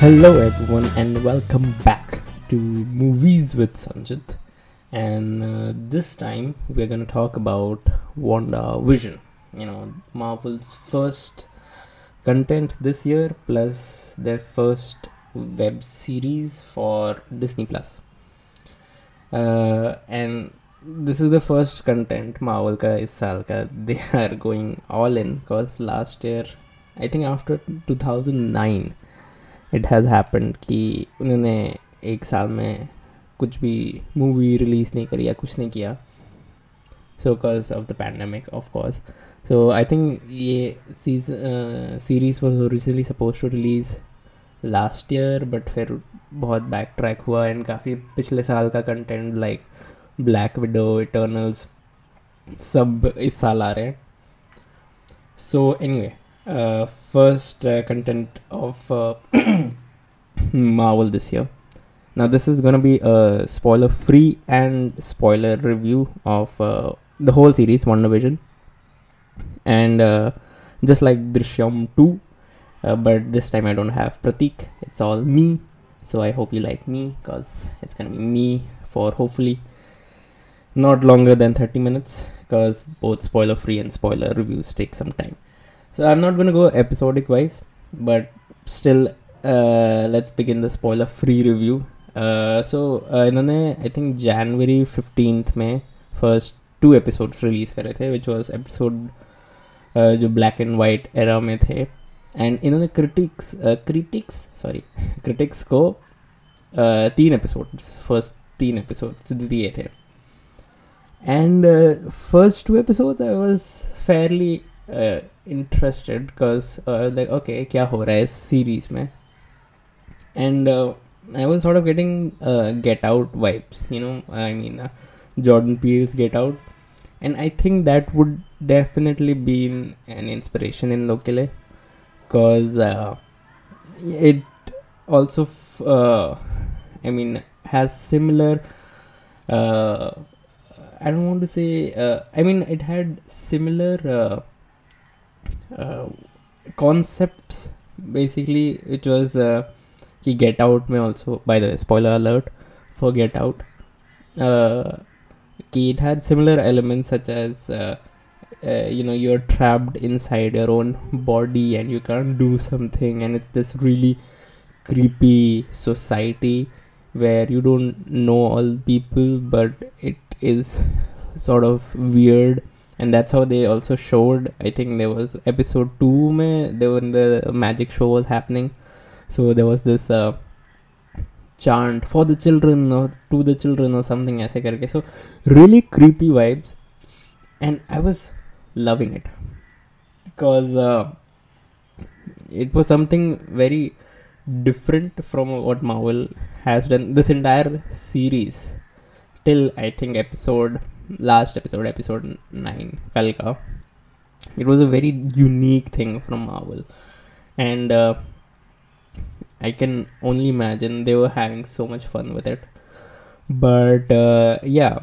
Hello, everyone, and welcome back to Movies with Sanjit. And uh, this time we're going to talk about Wanda Vision, you know, Marvel's first content this year, plus their first web series for Disney Plus. Uh, and this is the first content Marvel ka is saal ka they are going all in because last year, I think after 2009 it has happened कि उन्होंने एक साल में कुछ भी movie release नहीं करी या कुछ नहीं किया। So because of the pandemic of course so I think ये series was originally suppose to release last year but फिर बहुत बैक ट्रैक हुआ एंड काफ़ी पिछले साल का content like Black Widow Eternals सब इस साल आ रहे हैं। So anyway Uh, first uh, content of uh, Marvel this year. Now, this is gonna be a spoiler free and spoiler review of the whole series, WandaVision. And just like Drishyam 2, uh, but this time I don't have Pratik, it's all me. So I hope you like me because it's gonna be me for hopefully not longer than 30 minutes because both spoiler free and spoiler reviews take some time. So I'm not going to go episodic wise, but still uh, let's begin the spoiler free review. Uh, uh, इन्होंने I think January fifteenth में first two episodes release करे थे which was episode जो black and white era में थे and इन्होंने critics critics sorry critics को uh, तीन एपिसोड्स फ़र्स्ट तीन एपिसोड्स दिए थे and first two episodes I was fairly interested because like okay क्या हो रहा है इस सीरीज में and uh, I was sort of getting uh, Get Out vibes. You know, I mean, uh, Jordan Peele's Get Out, and I think that would definitely be an inspiration in Lokile, because uh, it also, f- uh, I mean, has similar. Uh, I don't want to say. Uh, I mean, it had similar uh, uh, uh, concepts basically it was uh, get out may also by the way spoiler alert for get out. Uh, it had similar elements such as uh, uh, you know you're trapped inside your own body and you can't do something and it's this really creepy society where you don't know all people but it is sort of weird and that's how they also showed i think there was episode 2 mein, they, when the magic show was happening. So there was this uh, chant for the children or to the children or something aise karke so really creepy vibes. And i was loving it. Because uh, it was something very different from what marvel has done. This entire series till i think episode last episode, episode 9, Falca. It was a very unique thing from Marvel. And uh, I can only imagine they were having so much fun with it. But uh, yeah,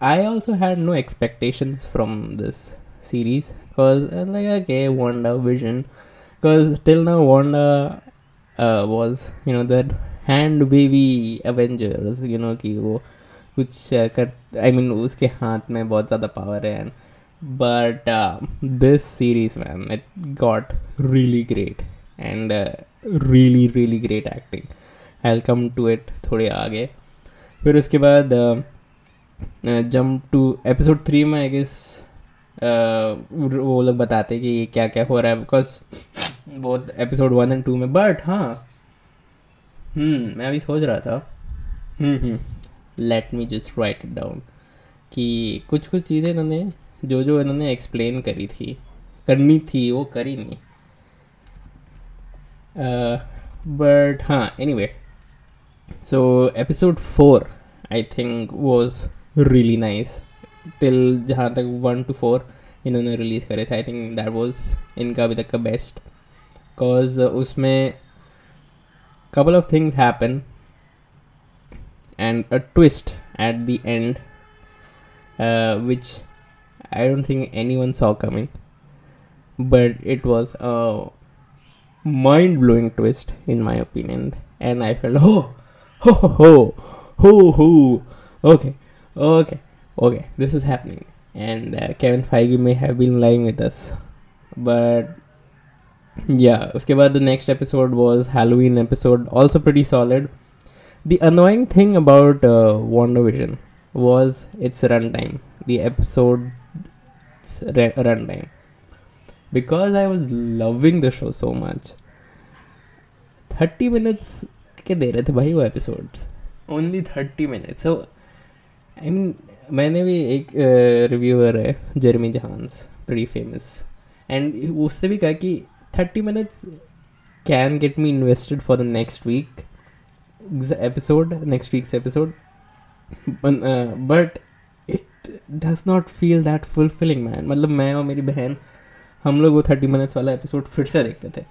I also had no expectations from this series because I uh, was like, okay, Wanda Vision. Because till now, Wanda uh, was, you know, that hand wavy Avengers, you know, ki wo कुछ uh, कर I mean उसके हाथ में बहुत ज़्यादा power है and but uh, this series man it got really great really uh, really really great acting. I'll come थोड़े आगे. फिर उसके बाद जंप टू एपिसोड थ्री में आई गेस वो लोग बताते कि ये क्या क्या हो रहा है बिकॉज़ बहुत एपिसोड वन एंड टू में बट हाँ हम्म मैं अभी सोच रहा था हम्म। Let me just write it down कि कुछ कुछ चीज़ें इन्होंने जो जो इन्होंने एक्सप्लेन करी थी, करनी थी, वो करी नहीं। बट हाँ anyway so episode four I think was really nice till जहाँ तक वन टू फोर इन्होंने रिलीज़ करे थे आई थिंक दैट वॉज़ इनका अभी तक का बेस्ट बिकॉज़ उसमें couple of things happen. and a twist at the end uh, which i don't think anyone saw coming but it was a mind blowing twist, in my opinion. And I felt, oh, ho, ho, ho, ho, ho. Okay, okay, okay, this is happening. And uh, Kevin Feige may have been lying with us. But yeah, उसके बाद the next episode was Halloween episode, also pretty solid. The annoying thing about uh, WandaVision was its runtime, the episode's re- runtime. Because I was loving the show so much, 30 minutes के दे रहे थे भाई वो episodes. Only 30 minutes. So, I mean, मैंने भी एक reviewer है Jeremy जहान्स pretty famous and उसने भी कहा कि 30 minutes can get me invested for the next week week's episode. But, uh, but it does not feel that fulfilling man. मतलब मैं और मेरी बहन हम लोग वो थर्टी मिनट्स वाला एपिसोड फिर से देखते थे।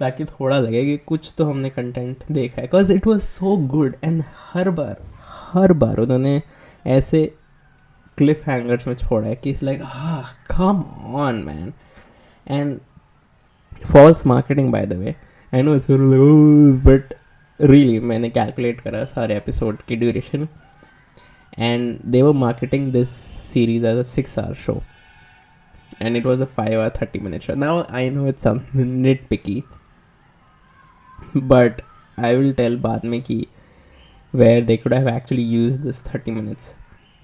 ताकि थोड़ा लगे कि कुछ तो हमने कंटेंट देखा है। Because it was so good and हर बार हर बार उन्होंने ऐसे क्लिफ हैंगर्स में छोड़ा है कि it's like come on man and false marketing by the way I know but really मैंने कैलकुलेट करा सारे एपिसोड की duration and they were marketing this series as a six hour show and it was a five hour thirty minute show now I know it's nitpicky but I will tell बाद में कि where they could have actually use this thirty minutes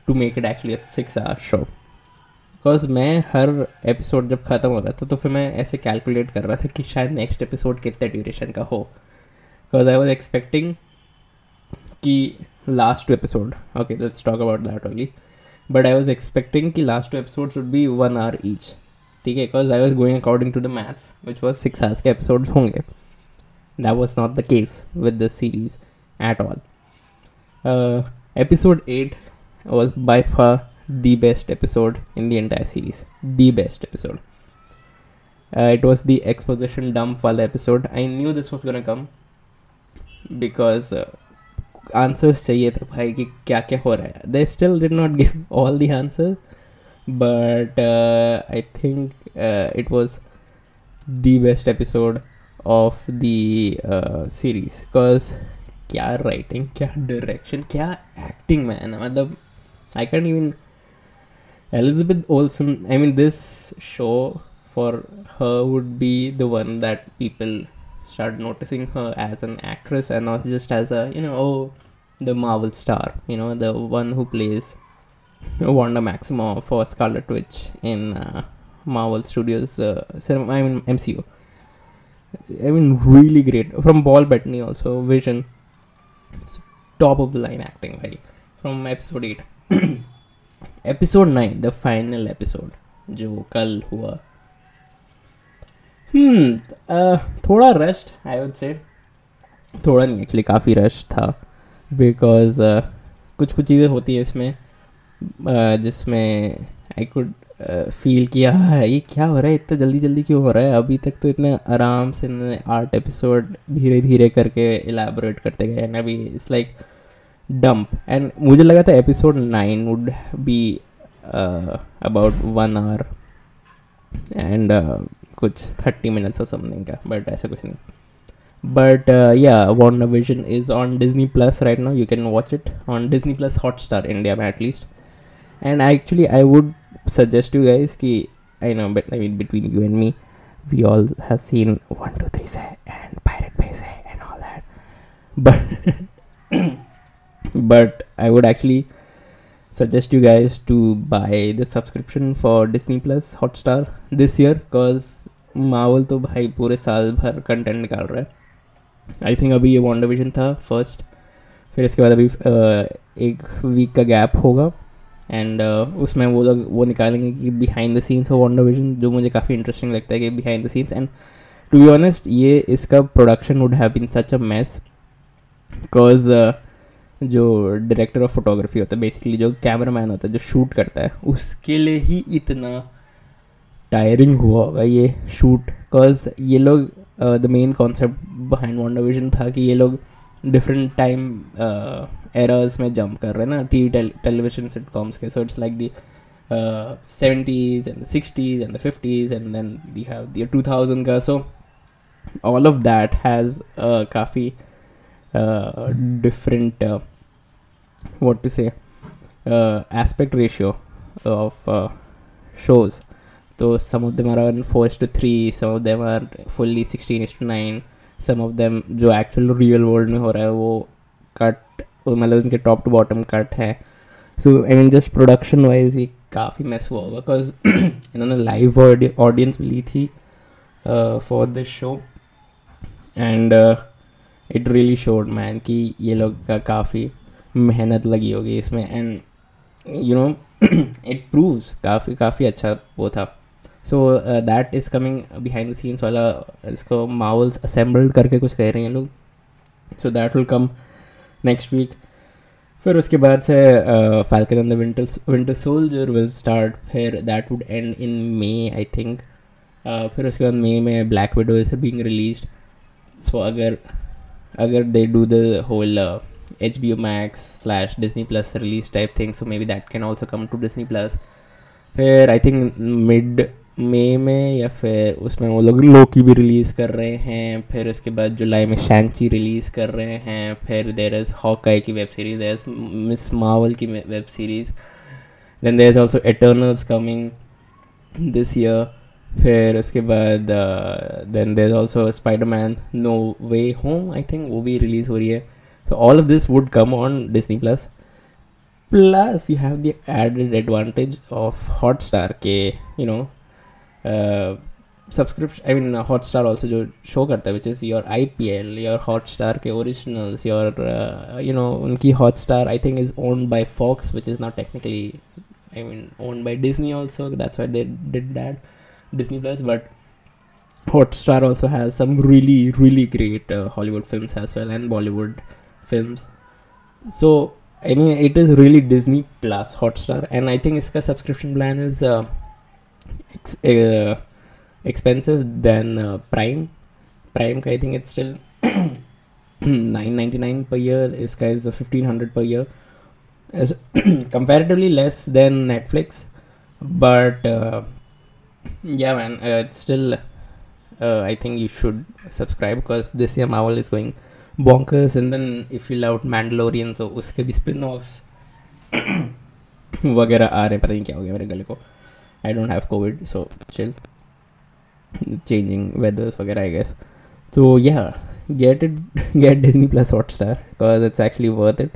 to make it actually six hour show because मैं हर episode जब ख़त्म हो रहा था तो फिर मैं ऐसे कैलकुलेट कर रहा था कि शायद नेक्स्ट एपिसोड कितने ड्यूरेशन का हो। बिकॉज़ आई वॉज़ एक्सपेक्टिंग कि last two episode okay let's talk about that only but I was expecting कि last two episode should be one hour each ठीक है because I was going according to the maths which was six hours के episode होंगे that was not the case with the series at all episode eight was by far best episode in the entire series. The best episode. Uh, it was the exposition dump wala episode. I knew this was gonna come because uh, answers चाहिए थे भाई कि क्या क्या हो रहा है they still did not give all the answers but uh, I think uh, it was the best episode of the uh, series because क्या writing क्या direction क्या acting man मतलब I can't even Elizabeth Olsen, I mean, this show for her would be the one that people start noticing her as an actress and not just as a, you know, oh, the Marvel star, you know, the one who plays Wanda Maximoff for Scarlet Witch in uh, Marvel Studios, uh, cinema, I mean, MCU. I mean, really great. From Paul Bettany also, Vision. Top of the line acting, right? From episode 8. Episode nine the final episode जो कल हुआ हम्म थोड़ा rust I would say थोड़ा नहीं actually काफ़ी rush था। Because uh, कुछ कुछ चीज़ें होती हैं इसमें uh, जिसमें आई कुड फील किया है ये क्या हो रहा है? इतना जल्दी जल्दी क्यों हो रहा है? अभी तक तो इतने आराम से इन्होंने आठ एपिसोड धीरे धीरे करके इलेबोरेट करते गए एंड अभी इट्स लाइक डंप एंड मुझे लगा था episode nine would be about one hour and कुछ थर्टी मिनट्स और समथिंग का बट ऐसा कुछ नहीं बट या wander vision is on Disney plus right now you can watch it on Disney plus Hotstar India में at least and actually I would suggest you guys कि I know but I mean between you and me we all have seen one, two, three, say, and Pirate Bay say, and all that. But but I would actually suggest you guys to buy the subscription for Disney Plus Hotstar this year because Marvel तो भाई पूरे साल भर content निकाल रहा है। I think अभी ये वॉन्डर विजन था फ़र्स्ट फिर इसके बाद अभी एक वीक का गैप होगा। एंड उसमें वो लोग, वो निकालेंगे कि बिहाइंड द सीन्स हो वॉन्डर विजन जो मुझे काफ़ी इंटरेस्टिंग लगता है कि behind the scenes and to be honest ये इसका production would have been such a mess because जो डायरेक्टर ऑफ़ फोटोग्राफी होता है बेसिकली जो कैमरा मैन होता है, जो शूट करता है, उसके लिए ही इतना टायरिंग हुआ होगा ये शूट बिकॉज़ ये लोग the main concept behind WandaVision था कि ये लोग डिफरेंट टाइम एरर्स में जंप कर रहे हैं ना टी वी टेलीविज़न सिटकॉम्स के। So it's like the seventies and sixties and fifties and then the have the two thousand का so all of has a काफ़ी uh, different uh, what to say uh, aspect so some of them are on 4 to 3 some of them are fully 16 to 9 some of them जो actual real world में हो रहा है वो cut मतलब उनके top to bottom cut है। So I mean just production wise ये काफ़ी मैस हुआ होगा बिकॉज़ इन्होंने लाइव ऑडियंस भी ली थी for this show and it really showed man कि ये लोग का काफ़ी मेहनत लगी होगी इसमें। And you know it proves काफ़ी काफ़ी अच्छा वो था। So that is coming behind the scenes वाला इसको माउल्स असेंबल्ड करके कुछ कह रहे हैं लोग। So that will come next week फिर उसके बाद से Falcon and the Winter Soldier will start फिर that would end in May I think फिर उसके बाद मे में Black Widow is being release so अगर अगर they do the whole uh, HBO Max slash Disney Plus release type thing, maybe that can also come to Disney Plus फिर I think mid मे में या फिर उसमें वो लोग लोकी भी रिलीज़ कर रहे हैं, फिर उसके बाद जुलाई में शैंची रिलीज़ कर रहे हैं, फिर देर इज़ हॉकाई की web series there is Ms Marvel की web series then there is also Eternals coming this year फिर उसके बाद then there is also Spider-Man No Way Home I think वो भी रिलीज़ हो रही है। All of this would come on on plus plus you have have the added of Hotstar के, you know uh, subscription I mean hotstar also जो show करता है which is your IPL your hotstar के originals your uh, you know उनकी hotstar I think is owned by Fox which is not technically I mean owned by Disney also that's why they did that Disney Plus, but Hotstar also has some really, really great uh, Hollywood films as well and Bollywood films. So, I mean, it is really Disney Plus Hotstar, and I think its subscription plan is uh, ex- uh, expensive than uh, Prime. Prime, I think it's still 9.99 per year. This guy is 1500 per year, as comparatively less than Netflix, but uh, yeah man uh, it's still uh, i think you should subscribe because this year marvel is going bonkers and then if you love mandalorian तो उसके भी spin offs वगैरह आ रहे हैं पता नहीं क्या हो गया मेरे गले को I don't have COVID so chill changing weathers वगैरह आई गेस तो yeah get it get Disney Plus Hotstar because it's actually worth it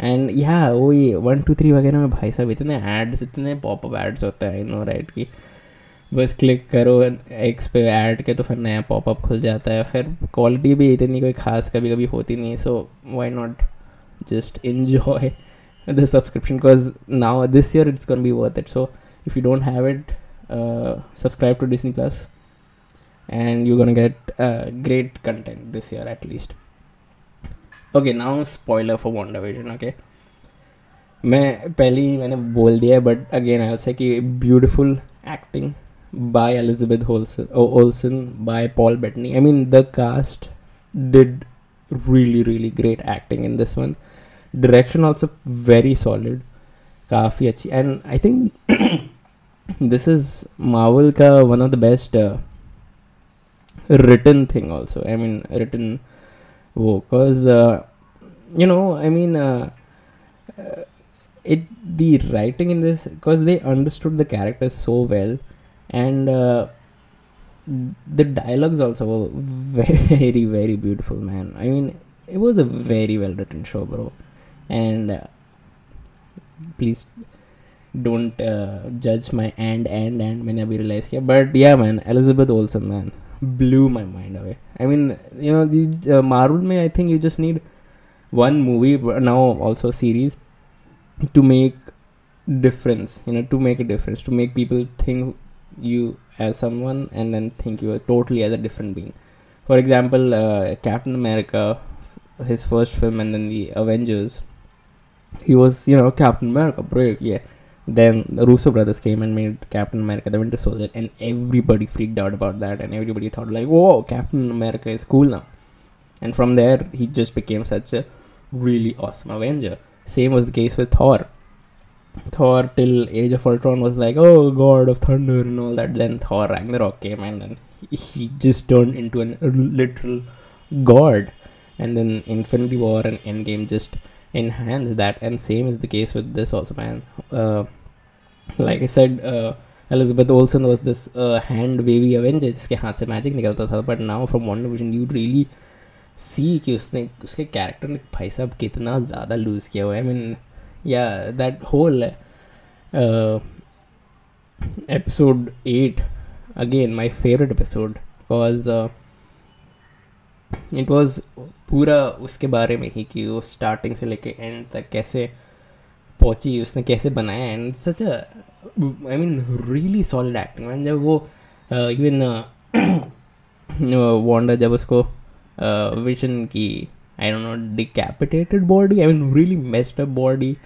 and yeah वही वन टू थ्री वगैरह में भाई साहब इतने एड्स इतने पॉपअप एड्स होते हैं नो राइट की बस क्लिक करो एक्स पे ऐड के तो फिर नया पॉपअप खुल जाता है। फिर क्वालिटी भी इतनी कोई खास कभी कभी होती नहीं so why not just enjoy the subscription because now this year it's gonna be worth it so if you don't have it uh, subscribe to disney plus and you're gonna get uh, great content this year at least okay now spoiler for WandaVision okay मैं पहले ही मैंने बोल दिया but again I say कि beautiful acting by Elizabeth Olsen, Olsen by Paul Bettany. I mean, the cast did really, really great acting in this one. Direction also very solid, काफी अच्छी. And I think this is Marvel ka one of the best uh, written thing also. I mean written cause uh, you know I mean uh, uh, it the writing in this because they understood the characters so well and the dialogues also were very very beautiful man. I mean it was a very well written show bro and please don't uh, judge my and and and मैंने अभी realize किया but yeah man Elizabeth Olsen man blew my mind away I mean you know the uh, Marvel में I think you just need one movie now also series to make difference you know to make a difference to make people think you as someone and then think you are totally as a different being. For example, uh, Captain America, his first film, and then the Avengers, he was, you know, Captain America, brave, yeah. Then the Russo brothers came and made Captain America the Winter Soldier, and everybody freaked out about that, and everybody thought, like, whoa, Captain America is cool now. And from there, he just became such a really awesome Avenger. Same was the case with Thor. Thor till Age of Ultron was like, oh god of thunder and all that. Then Thor Ragnarok came and then he just turned into a literal god. And then Infinity War and Endgame just enhanced that. And same is the case with this also, man. Uh, like I said, uh, Elizabeth Olsen was this uh, hand wavy Avenger जिसके हाथ से magic निकलता था but now from WandaVision you really see कि उसने उसके character ने भाई साहब कितना ज़्यादा लूज़ किया हुआ है। I mean yeah that whole episode eight again my favourite episode because it was पूरा उसके बारे में ही कि वो स्टार्टिंग से लेके एंड तक कैसे पहुँची उसने कैसे बनाया and such I mean really solid acting man जब वो इवन वांडा जब उसको विजन की I don't know decapitated body I mean really messed up body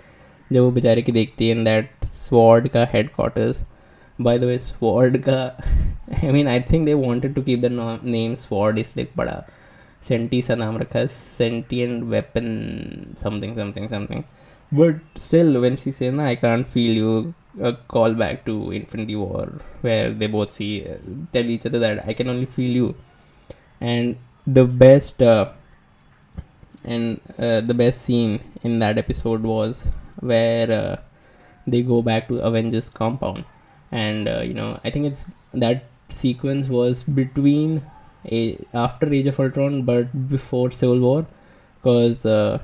जब वो बेचारे की देखती है इन दैट स्वॉर्ड का headquarters by the way SWORD का I mean I think they wanted to keep the name SWORD इसलिए बड़ा सेंटी सा नाम रखा है sentient weapon something something something But still, when she says, I can't feel you, a call back to Infinity War, where they both see tell each other that I can only feel you, and the best uh, and uh, the best scene in that episode was where uh, they go back to Avengers compound, and uh, you know I think it's that sequence was between a after Age of Ultron but before Civil War, because uh,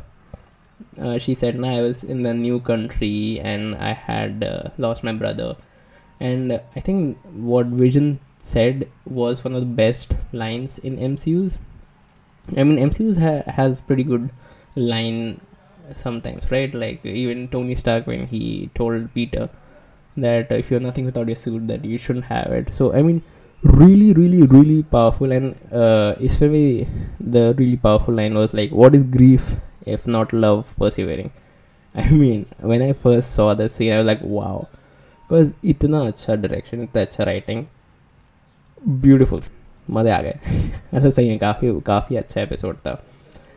uh, she said, "No, I was in the new country and I had uh, lost my brother," and I think what Vision said was one of the best lines in MCU's. I mean, MCU's ha- has pretty good line sometimes, right? Like even Tony Stark when he told Peter that if you're nothing without your suit, that you shouldn't have it. So I mean, really, really, really powerful. And uh, especially the really powerful line was like, "What is grief if not love persevering?" I mean, when I first saw the scene, I was like, "Wow." Because इतना अच्छा direction इतना अच्छा writing beautiful मज़े आ गए ऐसा सही है काफ़ी काफ़ी अच्छा एपिसोड था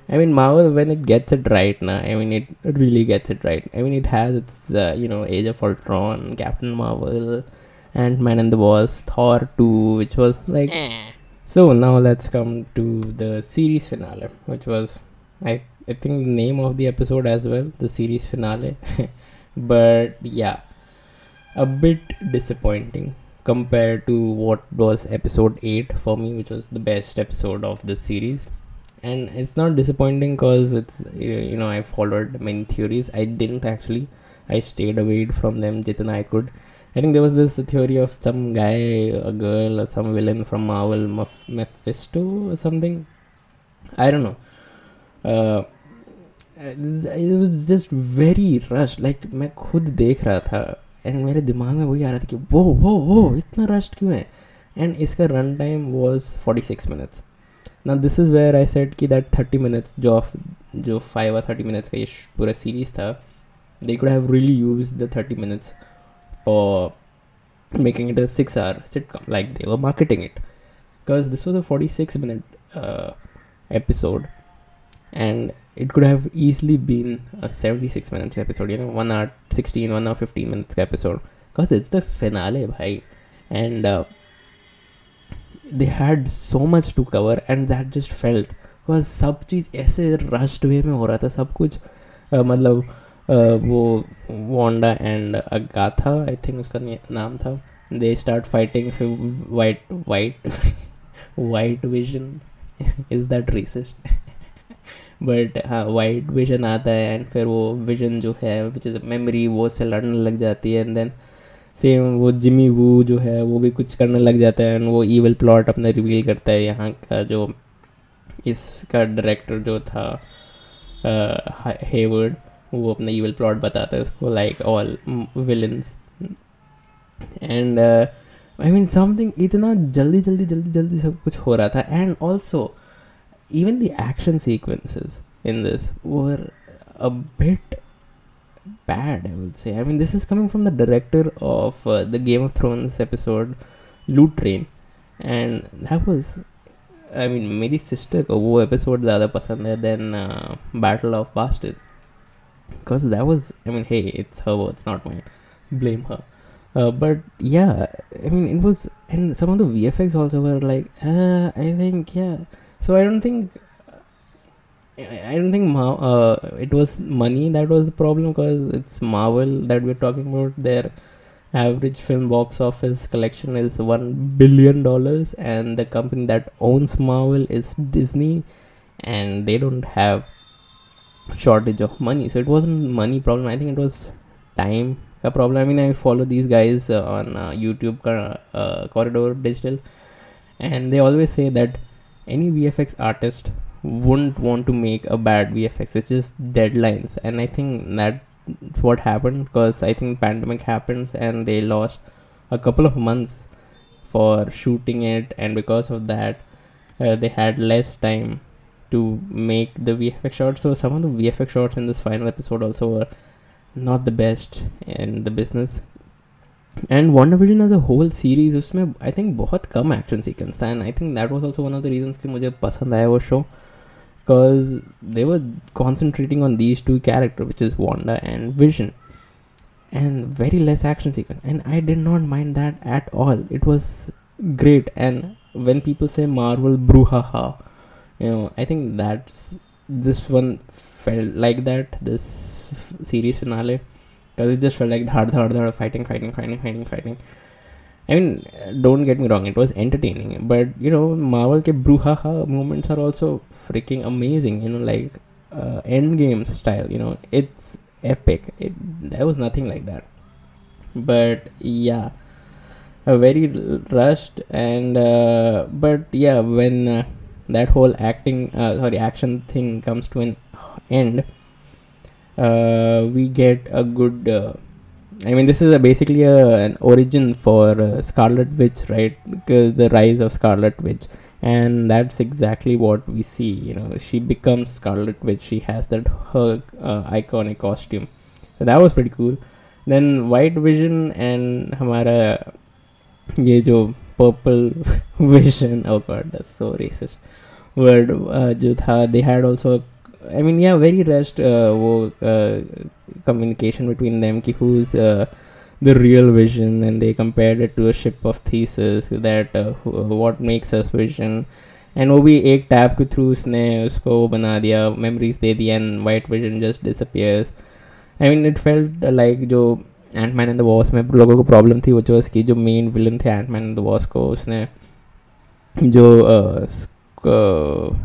I mean, Marvel when it gets it right now, I mean, it really gets it right. I mean, it has its uh, you know Age of Ultron, Captain Marvel, Ant Man and the Wasp, Thor 2, which was like. Eh. So now let's come to the series finale, which was I I think the name of the episode as well, the series finale. but yeah, a bit disappointing compared to what was episode 8 for me, which was the best episode of the series. And it's not disappointing because it's you know i followed many theories. I didn't actually. I stayed away from them jitan i could. I think there was this theory of some guy a girl or some villain from marvel Meph- mephisto or something. I don't know it was just very rushed. Like, मैं खुद देख रहा था and मेरे दिमाग में वही आ रहा था कि वो वो वो इतना रश क्यों है? एंड इसका run time was forty six minutes ना this is where I said कि दैट थर्टी मिनट्स जो ऑफ़ जो फाइव और थर्टी मिनट्स का ये पूरा सीरीज़ था they could have really use the thirty minutes for it a six hour sitcom like they were marketing it because this was a forty six minute episode. and it could have easily been a 76 minutes episode you know 1 hour 16 1 hour 15 minutes का episode because it's the finale bhai and uh, they had so much to cover and that just felt because सब चीज़ ऐसे rushed वे में हो रहा था सब कुछ uh, मतलब uh, वो Wanda and Agatha I think उसका ने- नाम था they start fighting white white white vision is that resist But हाँ वाइट विजन आता है एंड फिर वो विजन जो है विच इज़ मेमोरी वो उससे लड़ने लग जाती है एंड देन सेम वो जिमी वू जो है, वो भी कुछ करने लग जाता है एंड वो ईवल प्लॉट अपना रिवील करता है यहाँ का जो इसका डायरेक्टर जो था हेवर्ड वो अपना ईवल प्लॉट बताता है उसको like all villains and I mean something इतना जल्दी जल्दी जल्दी जल्दी सब कुछ हो रहा था and also even the action sequences in this were a bit bad i would say i mean this is coming from the director of uh, the game of thrones episode loot train and that was i mean मेरी sister को वो episode ज़्यादा पसंद है than uh, battle of bastards because that was I mean, hey, it's her words, not mine. Blame her. Uh, but yeah, I mean, it was, and some of the VFX also were like, uh, I think, yeah. so I don't think, I don't think uh, it was money that was the problem because it's Marvel that we're talking about. Their average film box office collection is one billion dollars, and the company that owns Marvel is Disney, and they don't have shortage of money. So it wasn't money problem. I think it was time a problem. I mean, I follow these guys uh, on uh, YouTube, uh, Corridor Digital, and they always say that any VFX artist wouldn't want to make a bad VFX. It's just deadlines, and I think that's what happened because I think pandemic happens and they lost a couple of months for shooting it, and because of that, uh, they had less time to make the VFX shots. So some of the VFX shots in this final episode also were not the best in the business and one division as a whole series उसमें I think बहुत कम action sequence था and I think that was also one of the reasons कि मुझे पसंद आया वो show because they were concentrating on these two character which is Wanda and vision and very less action sequence and i did not mind that at all it was great and when people say marvel brouhaha you know i think that's this one felt like that this series finale because it just felt like dhad dhad dhad fighting fighting fighting fighting fighting I mean, don't get me wrong, it was entertaining, but you know, Marvel ke moments are also freaking amazing. You know, like uh, Endgame style. You know, it's epic. It there was nothing like that. But yeah, a very rushed and uh, but yeah, when uh, that whole acting, uh, sorry, action thing comes to an end, we get a good uh, I mean, this is a basically a, an origin for uh, Scarlet Witch, right? Because the rise of Scarlet Witch, and that's exactly what we see. You know, she becomes Scarlet Witch. She has that her uh, iconic costume. So that was pretty cool. Then White Vision and हमारा ये जो Purple Vision. Oh god, that's so racist. Word uh, जो था, they had also I mean या very rest वो communication between them कि who is the real Vision and they compared to a ship of Theseus that what makes us Vision and वो भी एक tap के through उसने उसको वो बना दिया मेमरीज दे दिया and White Vision just disappears I mean it felt like जो ant man and the wasp में लोगों को प्रॉब्लम थी वो जो उसकी जो मेन विलन थे Ant Man and the Wasp को उसने जो uh, uh,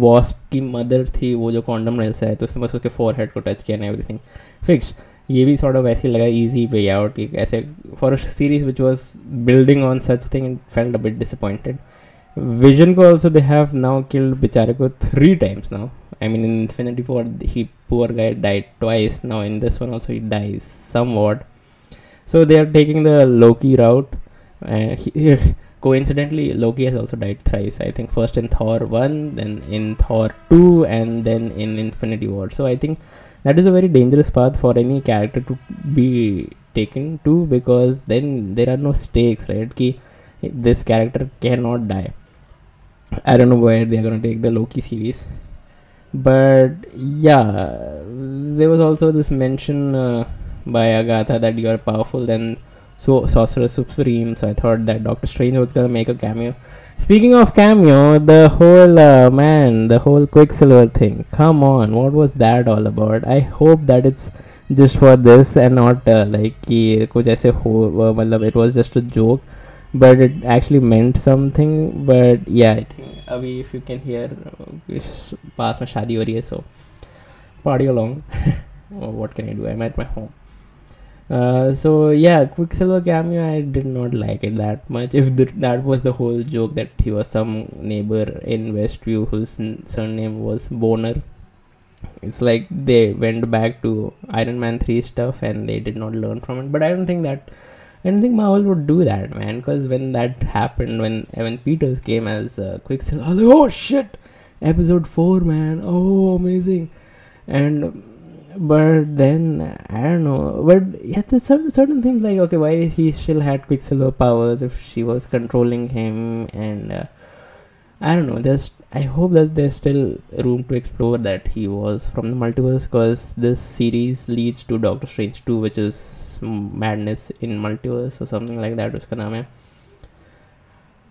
वॉस्प की मदर थी वो जो कॉन्डम रेल से है तो उसने बस उसके फोर हेड को टच किया एंड एवरीथिंग फिक्स ये भी सॉर्ट ऑफ़ ऐसे लगा ईजी वे आउट कि ऐसे for series which was building on such thing and felt a bit disappointed Vision को also they have now killed बेचारे को three times now I mean, in Infinity War, he poor guy died twice. Now in this one also, he dies somewhat. So they are taking the Loki route. Uh, he, coincidentally loki has also died thrice. I think first in thor 1 then in thor 2 and then in infinity war. So i think that is a very dangerous path for any character to be taken to because then there are no stakes right? Ki this character cannot die. I don't know where they are going to take the loki series. But yeah there was also this mention uh, by agatha that you are powerful then so Sorcerer Supreme. So I thought that Doctor Strange was gonna make a cameo. Speaking of cameo, the whole uh, man, the whole Quicksilver thing. Come on, what was that all about? I hope that it's just for this and not uh, like कि कुछ ऐसे हो मतलब it was just a joke, but it actually meant something. But yeah, I think अभी if you can hear पास में शादी हो रही है so party along. what can I do? I'm at my home. Uh, so yeah, Quicksilver cameo, I did not like it that much. If the, that was the whole joke that he was some neighbor in Westview whose surname was Bohner, it's like they went back to Iron Man three stuff and they did not learn from it. But I don't think that I don't think Marvel would do that, man. Because when that happened, when Evan Peters came as uh, Quicksilver, I was like, oh shit, episode four, man, oh amazing, and but then I don't know. But yeah, there's certain certain things like okay, why he still had Quicksilver powers if she was controlling him, and uh, I don't know. There's I hope that there's still room to explore that he was from the multiverse because this series leads to Doctor Strange 2, which is madness in multiverse or something like that. Naam hai.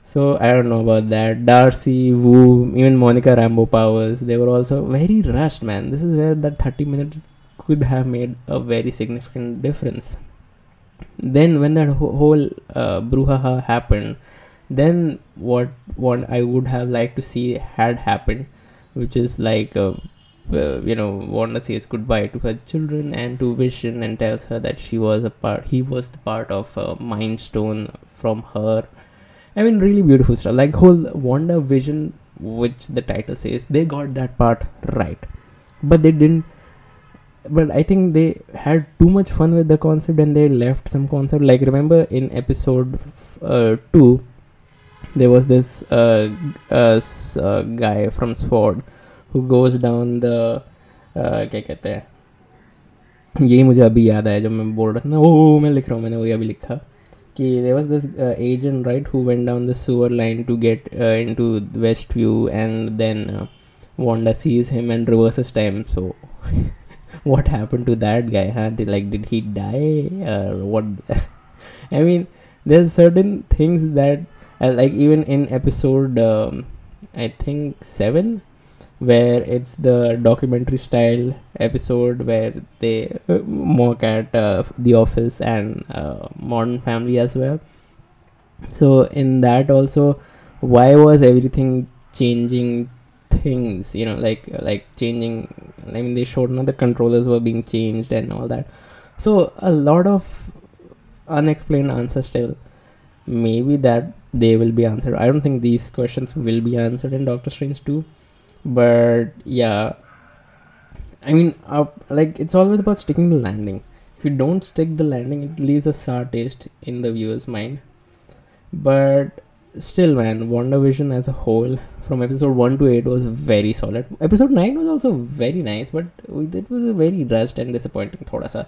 So I don't know about that. Darcy, Wu, even Monica Rambeau powers, they were also very rushed, man. This is where that 30 minutes could have made a very significant difference. Then when that wh- whole uh, brouhaha happened, then what what I would have liked to see had happened, which is like uh, uh, you know Wanda says goodbye to her children and to Vision and tells her that she was a part he was the part of a Mind Stone from her. I mean, really beautiful stuff. Like whole Wanda Vision, which the title says, they got that part right, but they didn't But I think they had too much fun with the concept and they left some concept. Like remember in episode uh, two, there was this uh, uh, s- uh, guy from Sword who goes down the uh, क्या कहते हैं यही मुझे अभी याद आया जब मैं बोल रहा था ना ओ मैं लिख रहा हूँ मैंने वही अभी लिखा कि there was this uh, agent right who went down the sewer line to get uh, into Westview and then uh, Wanda sees him and reverses time so what happened to that guy huh? Like did he die or what I mean there's certain things that uh, like even in episode um, I think 7 where it's the documentary style episode where they uh, mock at uh, the office and uh, modern family as well. So in that also why was everything changing things you know like like changing i mean they showed now the controllers were being changed and all that. So a lot of unexplained answers still. Maybe that they will be answered. I don't think these questions will be answered in doctor strange 2 but yeah. I mean uh, like it's always about sticking the landing. If you don't stick the landing it leaves a sour taste in the viewer's mind. But still man WandaVision as a whole from episode 1 to 8 was very solid. Episode 9 was also very nice but it was a very rushed and disappointing thoda sa.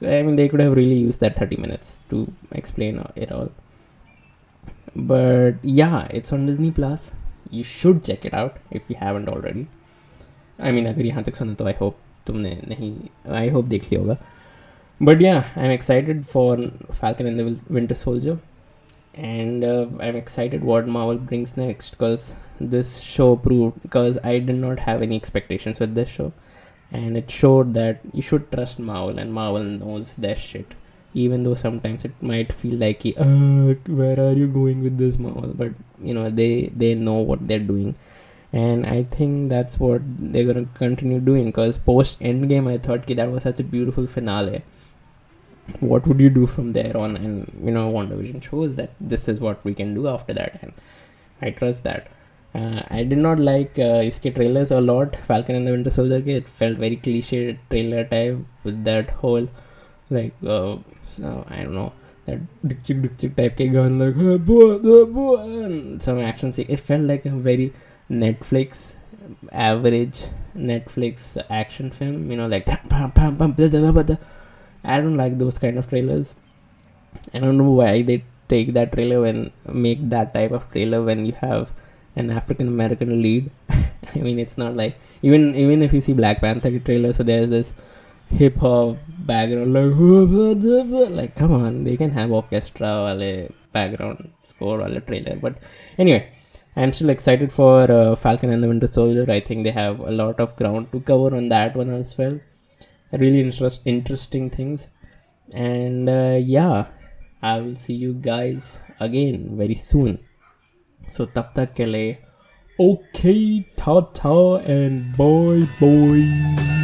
I mean they could have really used that 30 minutes to explain uh, it all. But yeah it's on disney plus. You should check it out if you haven't already. I mean agar i hope tumne nahi i hope they clear but yeah i'm excited for falcon and the winter soldier and uh, i'm excited what marvel brings next because this show proved because i did not have any expectations with this show. And it showed that you should trust marvel and marvel knows their shit. Even though sometimes it might feel like uh, where are you going with this marvel? But you know they they know what they're doing. And i think that's what they're gonna continue doing because post endgame i thought that was such a beautiful finale what would you do from there on? And you know WandaVision shows that this is what we can do after that and I trust that. Uh, I did not like uh, iske trailers a lot. Falcon and the Winter Soldier ke, it felt very cliche trailer type with that whole like uh, so, I don't know that dick chick dick chick type ke gun like boy, boy, and some action scene. It felt like a very Netflix average Netflix action film you know like that I don't like those kind of trailers. I don't know why they take that trailer and make that type of trailer when you have an African American lead. I mean, it's not like even even if you see Black Panther trailer, so there's this hip hop background like like come on, they can have orchestra wale background score wale trailer. But anyway, I'm still excited for uh, Falcon and the Winter Soldier. I think they have a lot of ground to cover on that one as well really interest interesting things. And uh, yeah i will see you guys again very soon. So tab tak ke liye okay ta ta and bye bye